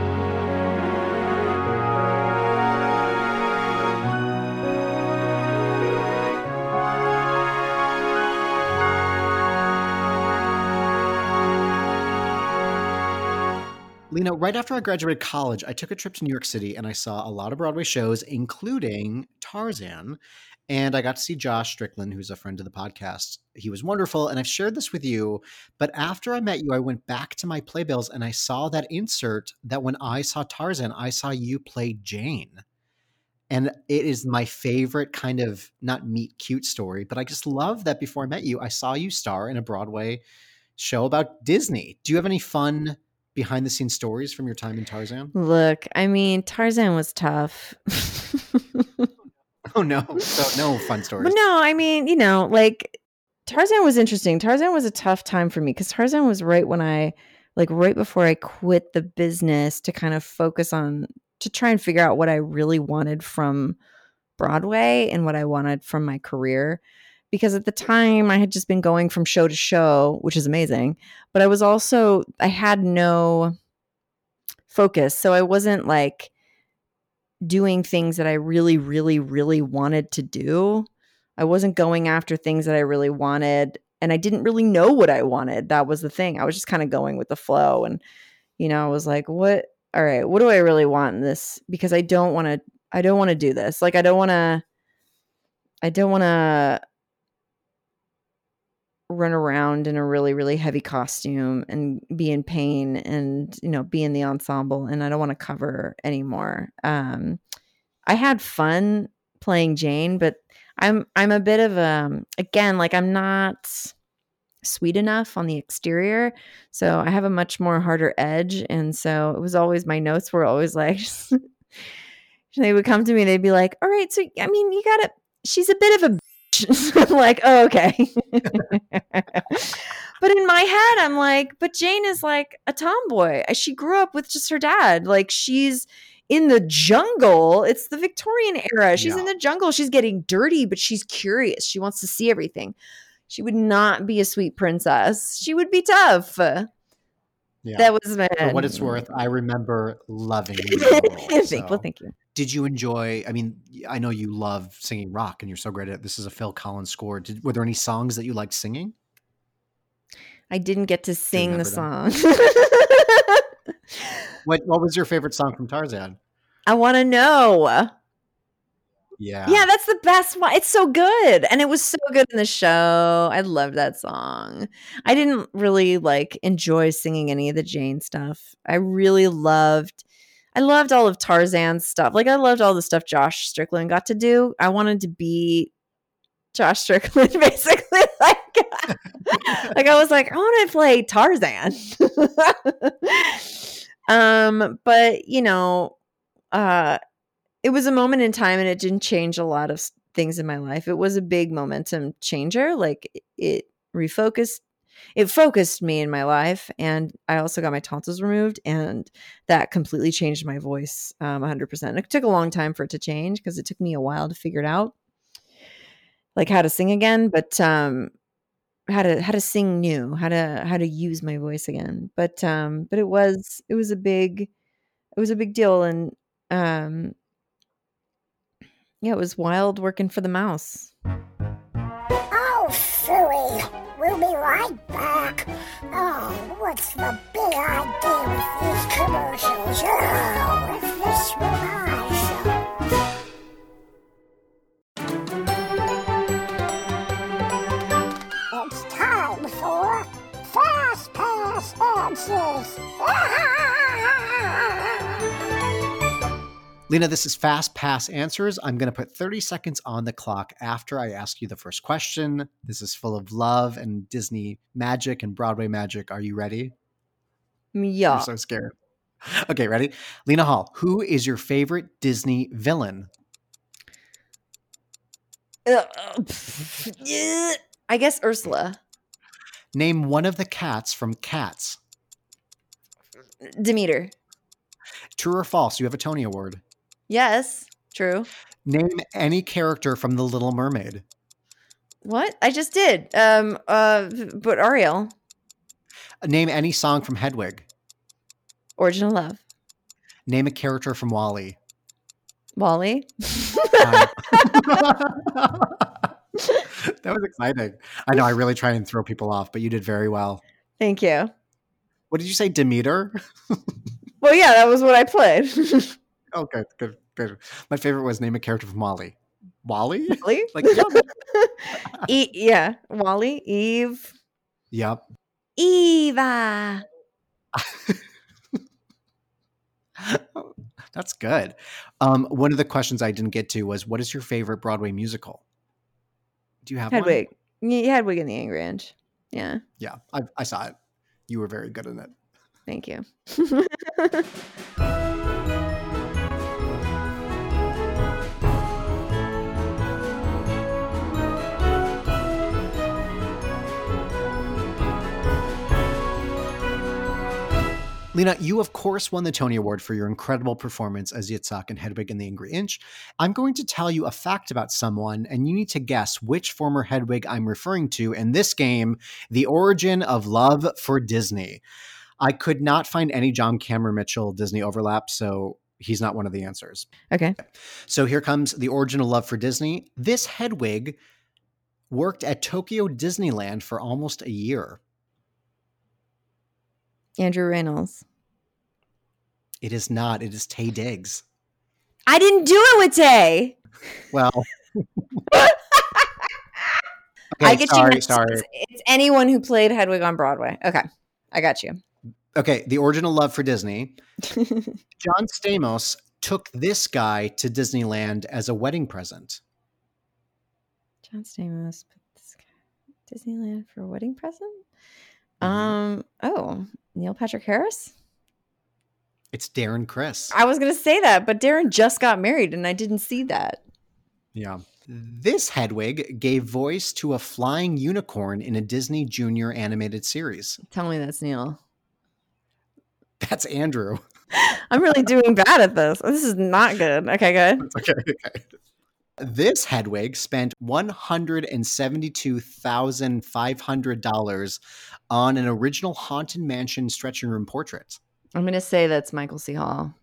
Lena, right after I graduated college, I took a trip to New York City and I saw a lot of Broadway shows, including Tarzan. And I got to see Josh Strickland, who's a friend of the podcast. He was wonderful. And I've shared this with you. But after I met you, I went back to my playbills and I saw that insert that when I saw Tarzan, I saw you play Jane. And it is my favorite kind of not meet cute story, but I just love that before I met you, I saw you star in a Broadway show about Disney. Do you have any fun behind the scenes stories from your time in Tarzan? Look, I mean, Tarzan was tough. Oh no, so no fun stories. But no, I mean, you know, like Tarzan was interesting. Tarzan was a tough time for me because Tarzan was right when I, like, right before I quit the business to kind of focus on, to try and figure out what I really wanted from Broadway and what I wanted from my career. Because at the time I had just been going from show to show, which is amazing. But I was also, I had no focus. So I wasn't like, doing things that I really, really, really wanted to do. I wasn't going after things that I really wanted. And I didn't really know what I wanted. That was the thing. I was just kind of going with the flow. And, you know, I was like, what, all right, what do I really want in this? Because I don't want to, I don't want to do this. Like, I don't want to, I don't want to run around in a really really heavy costume and be in pain and you know be in the ensemble and i don't want to cover anymore. Um i had fun playing jane but i'm i'm a bit of a again like i'm not sweet enough on the exterior so i have a much more harder edge and so it was always my notes were always like they would come to me they'd be like all right so i mean you gotta she's a bit of a I'm like, oh, okay. but in my head, I'm like, but Jane is like a tomboy. Uh, she grew up with just her dad. Like she's in the jungle. It's the Victorian era. She's Yeah. in the jungle. She's getting dirty, but she's curious. She wants to see everything. She would not be a sweet princess. She would be tough. Yeah. That was my For what it's worth, I remember loving you. role, so. well, thank you. Did you enjoy? I mean, I know you love singing rock, and you're so great at it. This is a Phil Collins score. Did, were there any songs that you liked singing? I didn't get to sing the song. What What was your favorite song from Tarzan? I want to know. Yeah, Yeah, that's the best one. It's so good. And it was so good in the show. I loved that song. I didn't really like enjoy singing any of the Jane stuff. I really loved I loved all of Tarzan's stuff. Like I loved all the stuff Josh Strickland got to do. I wanted to be Josh Strickland basically like like I was like I want to play Tarzan. um but you know uh it was a moment in time and it didn't change a lot of things in my life. It was a big momentum changer. Like it- it refocused, it focused me in my life. And I also got my tonsils removed and that completely changed my voice um, 100%. It took a long time for it to change because it took me a while to figure it out, like how to sing again, but um, how to how to sing new, how to how to use my voice again. But um, but it was it was a big it was a big deal and um yeah, it was wild working for the mouse. We'll be right back. Oh, what's the big idea with these commercials? Oh, is this what I It's time for Fast Pass Answers. Lena, this is fast pass answers. I'm going to put 30 seconds on the clock after I ask you the first question. This is full of love and Disney magic and Broadway magic. Are you ready? Yeah. I'm so scared. Okay, ready? Lena Hall, who is your favorite Disney villain? Uh. I guess Ursula. Name one of the cats from Cats. Demeter. True or false? You have a Tony Award. Yes. True. Name any character from The Little Mermaid. What? I just did. Um. Uh. But Ariel. Name any song from Hedwig. Original Love. Name a character from WALL-E. WALL-E. Um, that was exciting. I know I really try and throw people off, but you did very well. Thank you. What did you say, Demeter? Well, yeah, that was what I played. Oh, good, good, good. My favorite was name a character from WALL-E. WALL-E? WALL-E? Like, yeah. e- yeah, WALL-E, Eve, Yep. Eva. That's good. Um, one of the questions I didn't get to was, what is your favorite Broadway musical? Do you have one? Hedwig. Yeah, Hedwig and the Angry Inch. Yeah, Yeah, I, I saw it. You were very good in it. thank you. Lena, you of course won the Tony Award for your incredible performance as Yitzhak and Hedwig in the Angry Inch. I'm going to tell you a fact about someone, and you need to guess which former Hedwig I'm referring to in this game, The Origin of Love for Disney. I could not find any John Cameron Mitchell Disney overlap, so he's not one of the answers. okay. So here comes The Origin of Love for Disney. This Hedwig worked at Tokyo Disneyland for almost a year. Andrew Rannells. It is not, it is Taye Diggs. I didn't do it with Taye. Well, I get sorry, you. sorry. It's, it's anyone who played Hedwig on Broadway. Okay, I got you. Okay, the original love for Disney. John Stamos took this guy to Disneyland as a wedding present. John Stamos put this guy Disneyland for a wedding present. Um. Oh, Neil Patrick Harris. It's Darren Criss. I was gonna say that, but Darren just got married, and I didn't see that. Yeah. This Hedwig gave voice to a flying unicorn in a Disney Junior animated series. Tell me that's Neil. That's Andrew. I'm really doing bad at this. This is not good. Okay, good. Okay, okay. This Hedwig spent $172,500 on an original Haunted Mansion stretching room portrait. I'm gonna say that's Michael C. Hall.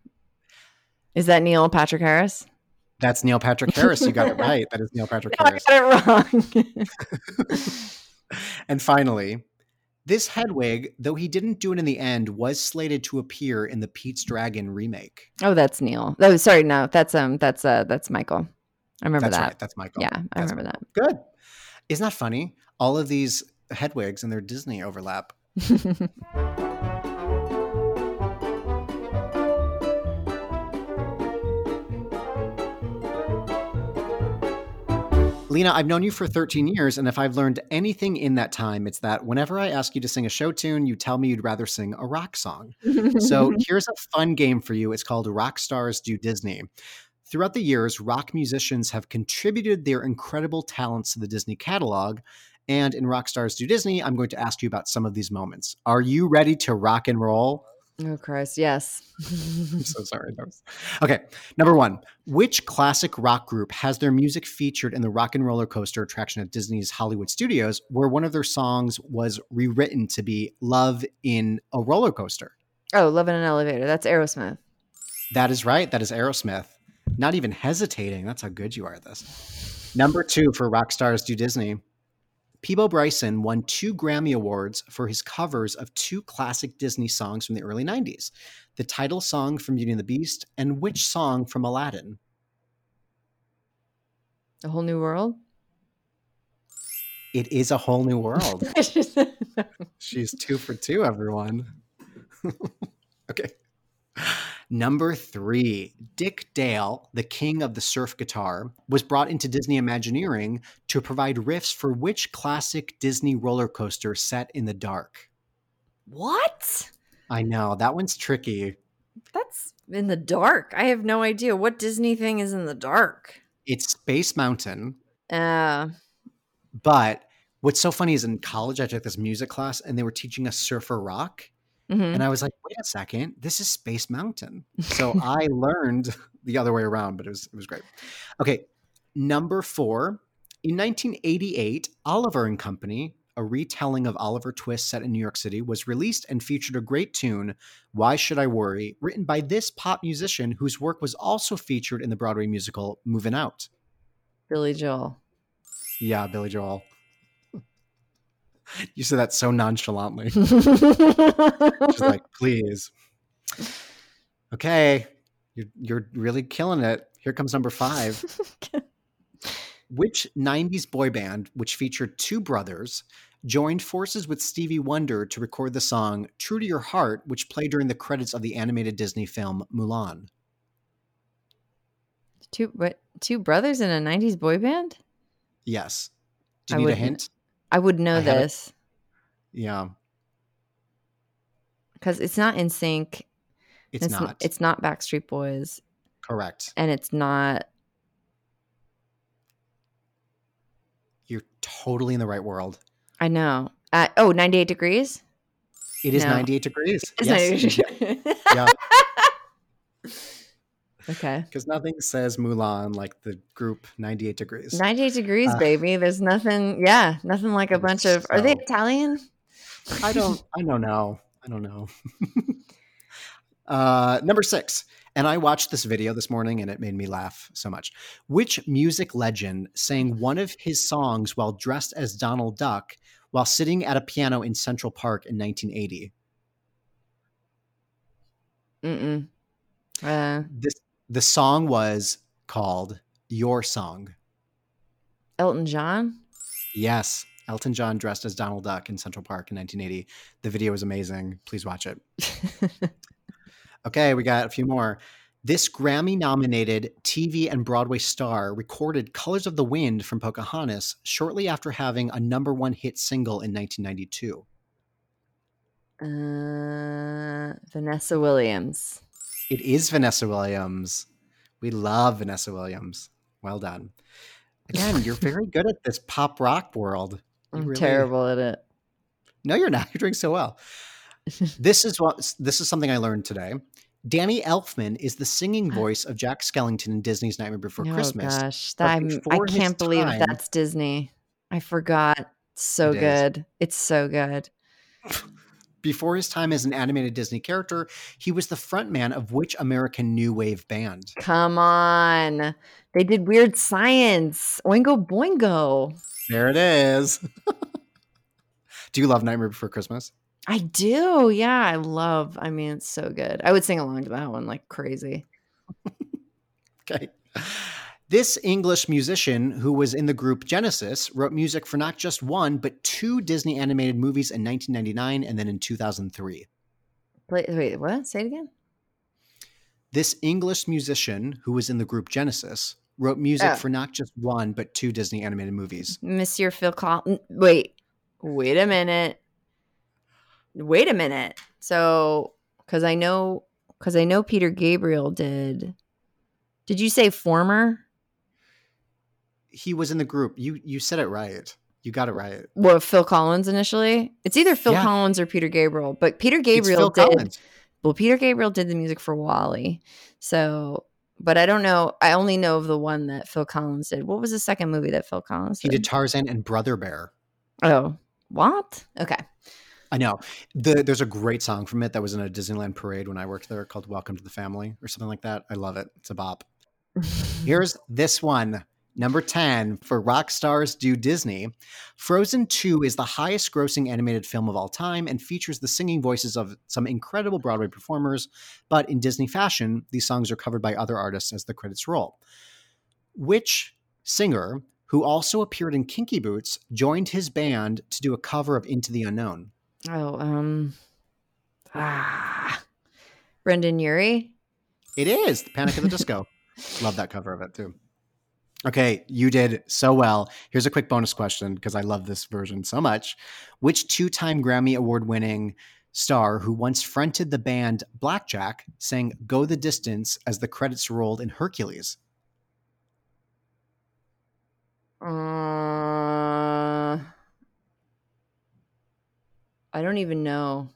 Is that Neil Patrick Harris? That's Neil Patrick Harris. You got it right. That is Neil Patrick No, I Harris. got it wrong. and finally, this Hedwig, though he didn't do it in the end, was slated to appear in the Pete's Dragon remake. oh, that's Neil. Oh, sorry, no, that's um, that's uh, that's Michael. I remember That's that. right. That's Michael. Yeah, I That's remember Good. Isn't that funny? All of these Hedwigs and their Disney overlap. Lena, I've known you for 13 years, and if I've learned anything in that time, it's that whenever I ask you to sing a show tune, you tell me you'd rather sing a rock song. So here's a fun game for you. It's called Rock Stars Do Disney. Throughout the years, rock musicians have contributed their incredible talents to the Disney catalog. And in Rock Stars Do Disney, I'm going to ask you about some of these moments. Are you ready to rock and roll? oh Christ, yes. I'm so sorry. Was... Okay, number one. Which classic rock group has their music featured in the Rock and Roller Coaster attraction at Disney's Hollywood Studios, where one of their songs was rewritten to be Love in a Roller Coaster? oh, Love in an Elevator. That's Aerosmith. That is right. That is Aerosmith. Not even hesitating. That's how good you are at this. Number two for Rock Stars Do Disney. Peabo Bryson won two Grammy Awards for his covers of two classic Disney songs from the early 90s the title song from Beauty and the Beast, and which song from Aladdin? A whole new world. It is a whole new world. She's two for two, everyone. okay. Number three, Dick Dale, the king of the surf guitar, was brought into Disney Imagineering to provide riffs for which classic Disney roller coaster set in the dark? What? I know, that one's tricky. That's in the dark. I have no idea what Disney thing is in the dark. It's Space Mountain, Uh, but what's so funny is in college, I took this music class and they were teaching us surfer rock. Mhm. And I was like, wait a second, this is Space Mountain. So I learned the other way around, but it was it was great. Okay, number four. In 1988, Oliver and Company, a retelling of Oliver Twist set in New York City, was released and featured a great tune, Why Should I Worry, written by this pop musician whose work was also featured in the Broadway musical Moving Out. Billy Joel. Yeah, Billy Joel. You said that so nonchalantly. She's like, please. Okay, you're you're really killing it. Here comes number five. Which '90s boy band, which featured two brothers, joined forces with Stevie Wonder to record the song "True to Your Heart," which played during the credits of the animated Disney film Mulan? two what? Two brothers in a '90s boy band? Yes. Do I you need a hint? I would know I this Yeah, because it's not in sync. it's, not. It's not Backstreet Boys, correct. and it's not. You're totally in the right world. I know. Uh, oh, 98 degrees. It is No. 98 degrees. It's yes. 98 degrees. Yeah. okay. Because nothing says Mulan like the group 98 Degrees. 98 degrees, Uh, baby. There's nothing. Yeah, nothing like a bunch of. Are they Italian? I don't. I don't know. I don't know. uh, number six, and I watched this video this morning, and it made me laugh so much. Which music legend sang one of his songs while dressed as Donald Duck while sitting at a piano in Central Park in 1980? Mm-mm. Uh, This the song was called "Your Song." Elton John. Yes, Elton John dressed as Donald Duck in Central Park in 1980. The video is amazing. Please watch it. Okay, we got a few more. This Grammy nominated TV and Broadway star recorded Colors of the Wind from Pocahontas shortly after having a number one hit single in 1992. uh, Vanessa Williams. It is Vanessa Williams. We love Vanessa Williams. Well done. Again, you're very good at this pop rock world. I'm really- terrible at it. No, you're not. You're doing so well. this is what this is something I learned today. Danny Elfman is the singing uh. voice of Jack Skellington in Disney's Nightmare Before Christmas. oh Christmas. gosh, I'm, I can't believe time- that's Disney. I forgot. So It is. good. It's so good. Before his time as an animated Disney character, he was the frontman of which American new wave band? Come on. They did weird science. Oingo boingo. There it is. Do you love Nightmare Before Christmas? I do. Yeah, I love. I mean, it's so good. I would sing along to that one like crazy. Okay. This English musician who was in the group Genesis wrote music for not just one, but two Disney animated movies in 1999 and then in 2003. Wait, wait, what? Say it again. This English musician who was in the group Genesis wrote music Oh. for not just one, but two Disney animated movies. Monsieur Phil Collins. Wait, wait a minute. Wait a minute. So, because I know, because I know Peter Gabriel did. Did you say former? He was in the group. You you said it right. You got it right. What Phil Collins initially? It's either Phil Yeah. Collins or Peter Gabriel, but Peter It's Gabriel Phil did. Collins. Well, Peter Gabriel did the music for WALL-E. So, but I don't know. I only know of the one that Phil Collins did. What was the second movie that Phil Collins He did? did Tarzan and Brother Bear. Oh, what? Okay. I know. The, there's a great song from it that was in a Disneyland parade when I worked there called Welcome to the Family or something like that. I love it. It's a bop. Here's this one. Number 10 for Rock Stars Do Disney. Frozen 2 is the highest grossing animated film of all time and features the singing voices of some incredible Broadway performers. But in Disney fashion, these songs are covered by other artists as the credits roll. Which singer, who also appeared in Kinky Boots, joined his band to do a cover of Into the Unknown? Oh, um, ah, Brendon Urie. It is the Panic at the Disco. Love that cover of it too. Okay, you did so well. Here's a quick bonus question because I love this version so much. Which two time Grammy Award winning star who once fronted the band Blackjack sang Go the Distance as the credits rolled in Hercules? Uh, I don't even know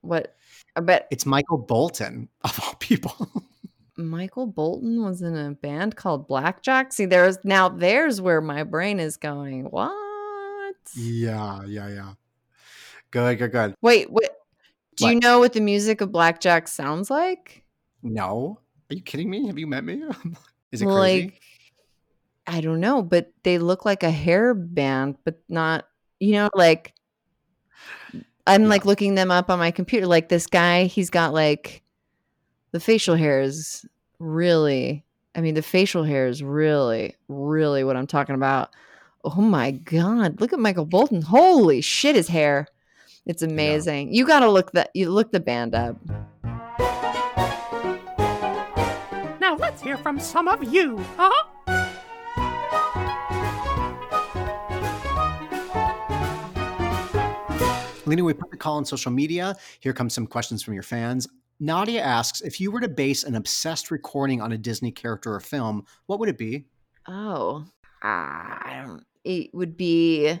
what. I bet It's Michael Bolton, of all people. Michael Bolton was in a band called Blackjack. See, there's now there's where my brain is going. What? yeah, yeah, yeah. Good, good, good. Wait, wait. Do you know what the music of Blackjack sounds like? No. Are you kidding me? Have you met me? Is it crazy? like I don't know, but they look like a hair band, but not you know, like I'm Yeah. like looking them up on my computer. Like this guy, he's got like the facial hair is really I mean the facial hair is really, really what I'm talking about. Oh my god, look at Michael Bolton. Holy shit, his hair. It's amazing. You gotta look that you look the band up. Now let's hear from some of you, huh? Lena, we put the call on social media. Here comes some questions from your fans. Nadia asks If you were to base an obsessed recording on a Disney character or film, what would it be? Oh, ah, It would be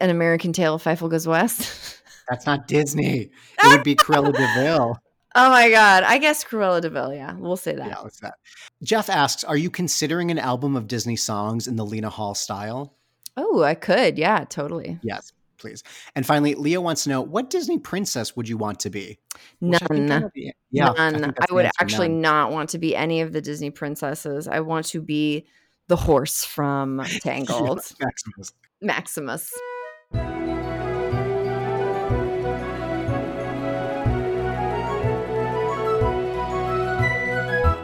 an American Tale of Fievel Goes West. That's not Disney. It would be Cruella De Vil. oh my god! I guess Cruella De Vil. Yeah, we'll say that. Yeah, that? Jeff asks Are you considering an album of Disney songs in the Lena Hall style? Oh, I could. Yeah, totally. Yes, please. And finally, Leo wants to know what Disney princess would you want to be? Which I None. be- yeah, None. think I, would actually none. not want to be any of the Disney princesses. I want to be the horse from Tangled, Maximus. Maximus.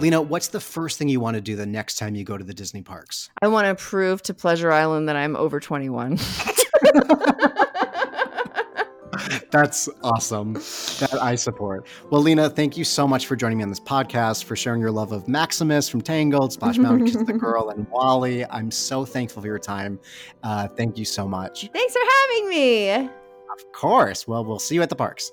Lena, what's the first thing you want to do the next time you go to the Disney parks? I want to prove to Pleasure Island that I'm over 21. That's awesome. That I support. Well, Lena, thank you so much for joining me on this podcast, for sharing your love of Maximus from Tangled, Splash Mountain, Kiss the Girl, and WALL-E. I'm so thankful for your time. Uh, thank you so much. Thanks for having me. Of course. Well, we'll see you at the parks.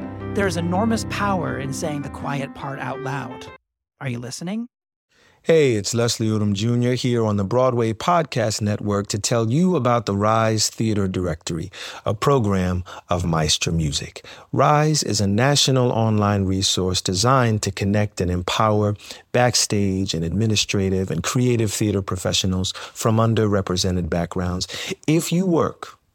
There's enormous power in saying the quiet part out loud. Are you listening? Hey, it's Leslie Odom Jr. here on the Broadway Podcast Network to tell you about the Rise Theater Directory, a program of Maestra Music. Rise is a national online resource designed to connect and empower backstage and administrative and creative theater professionals from underrepresented backgrounds. If you work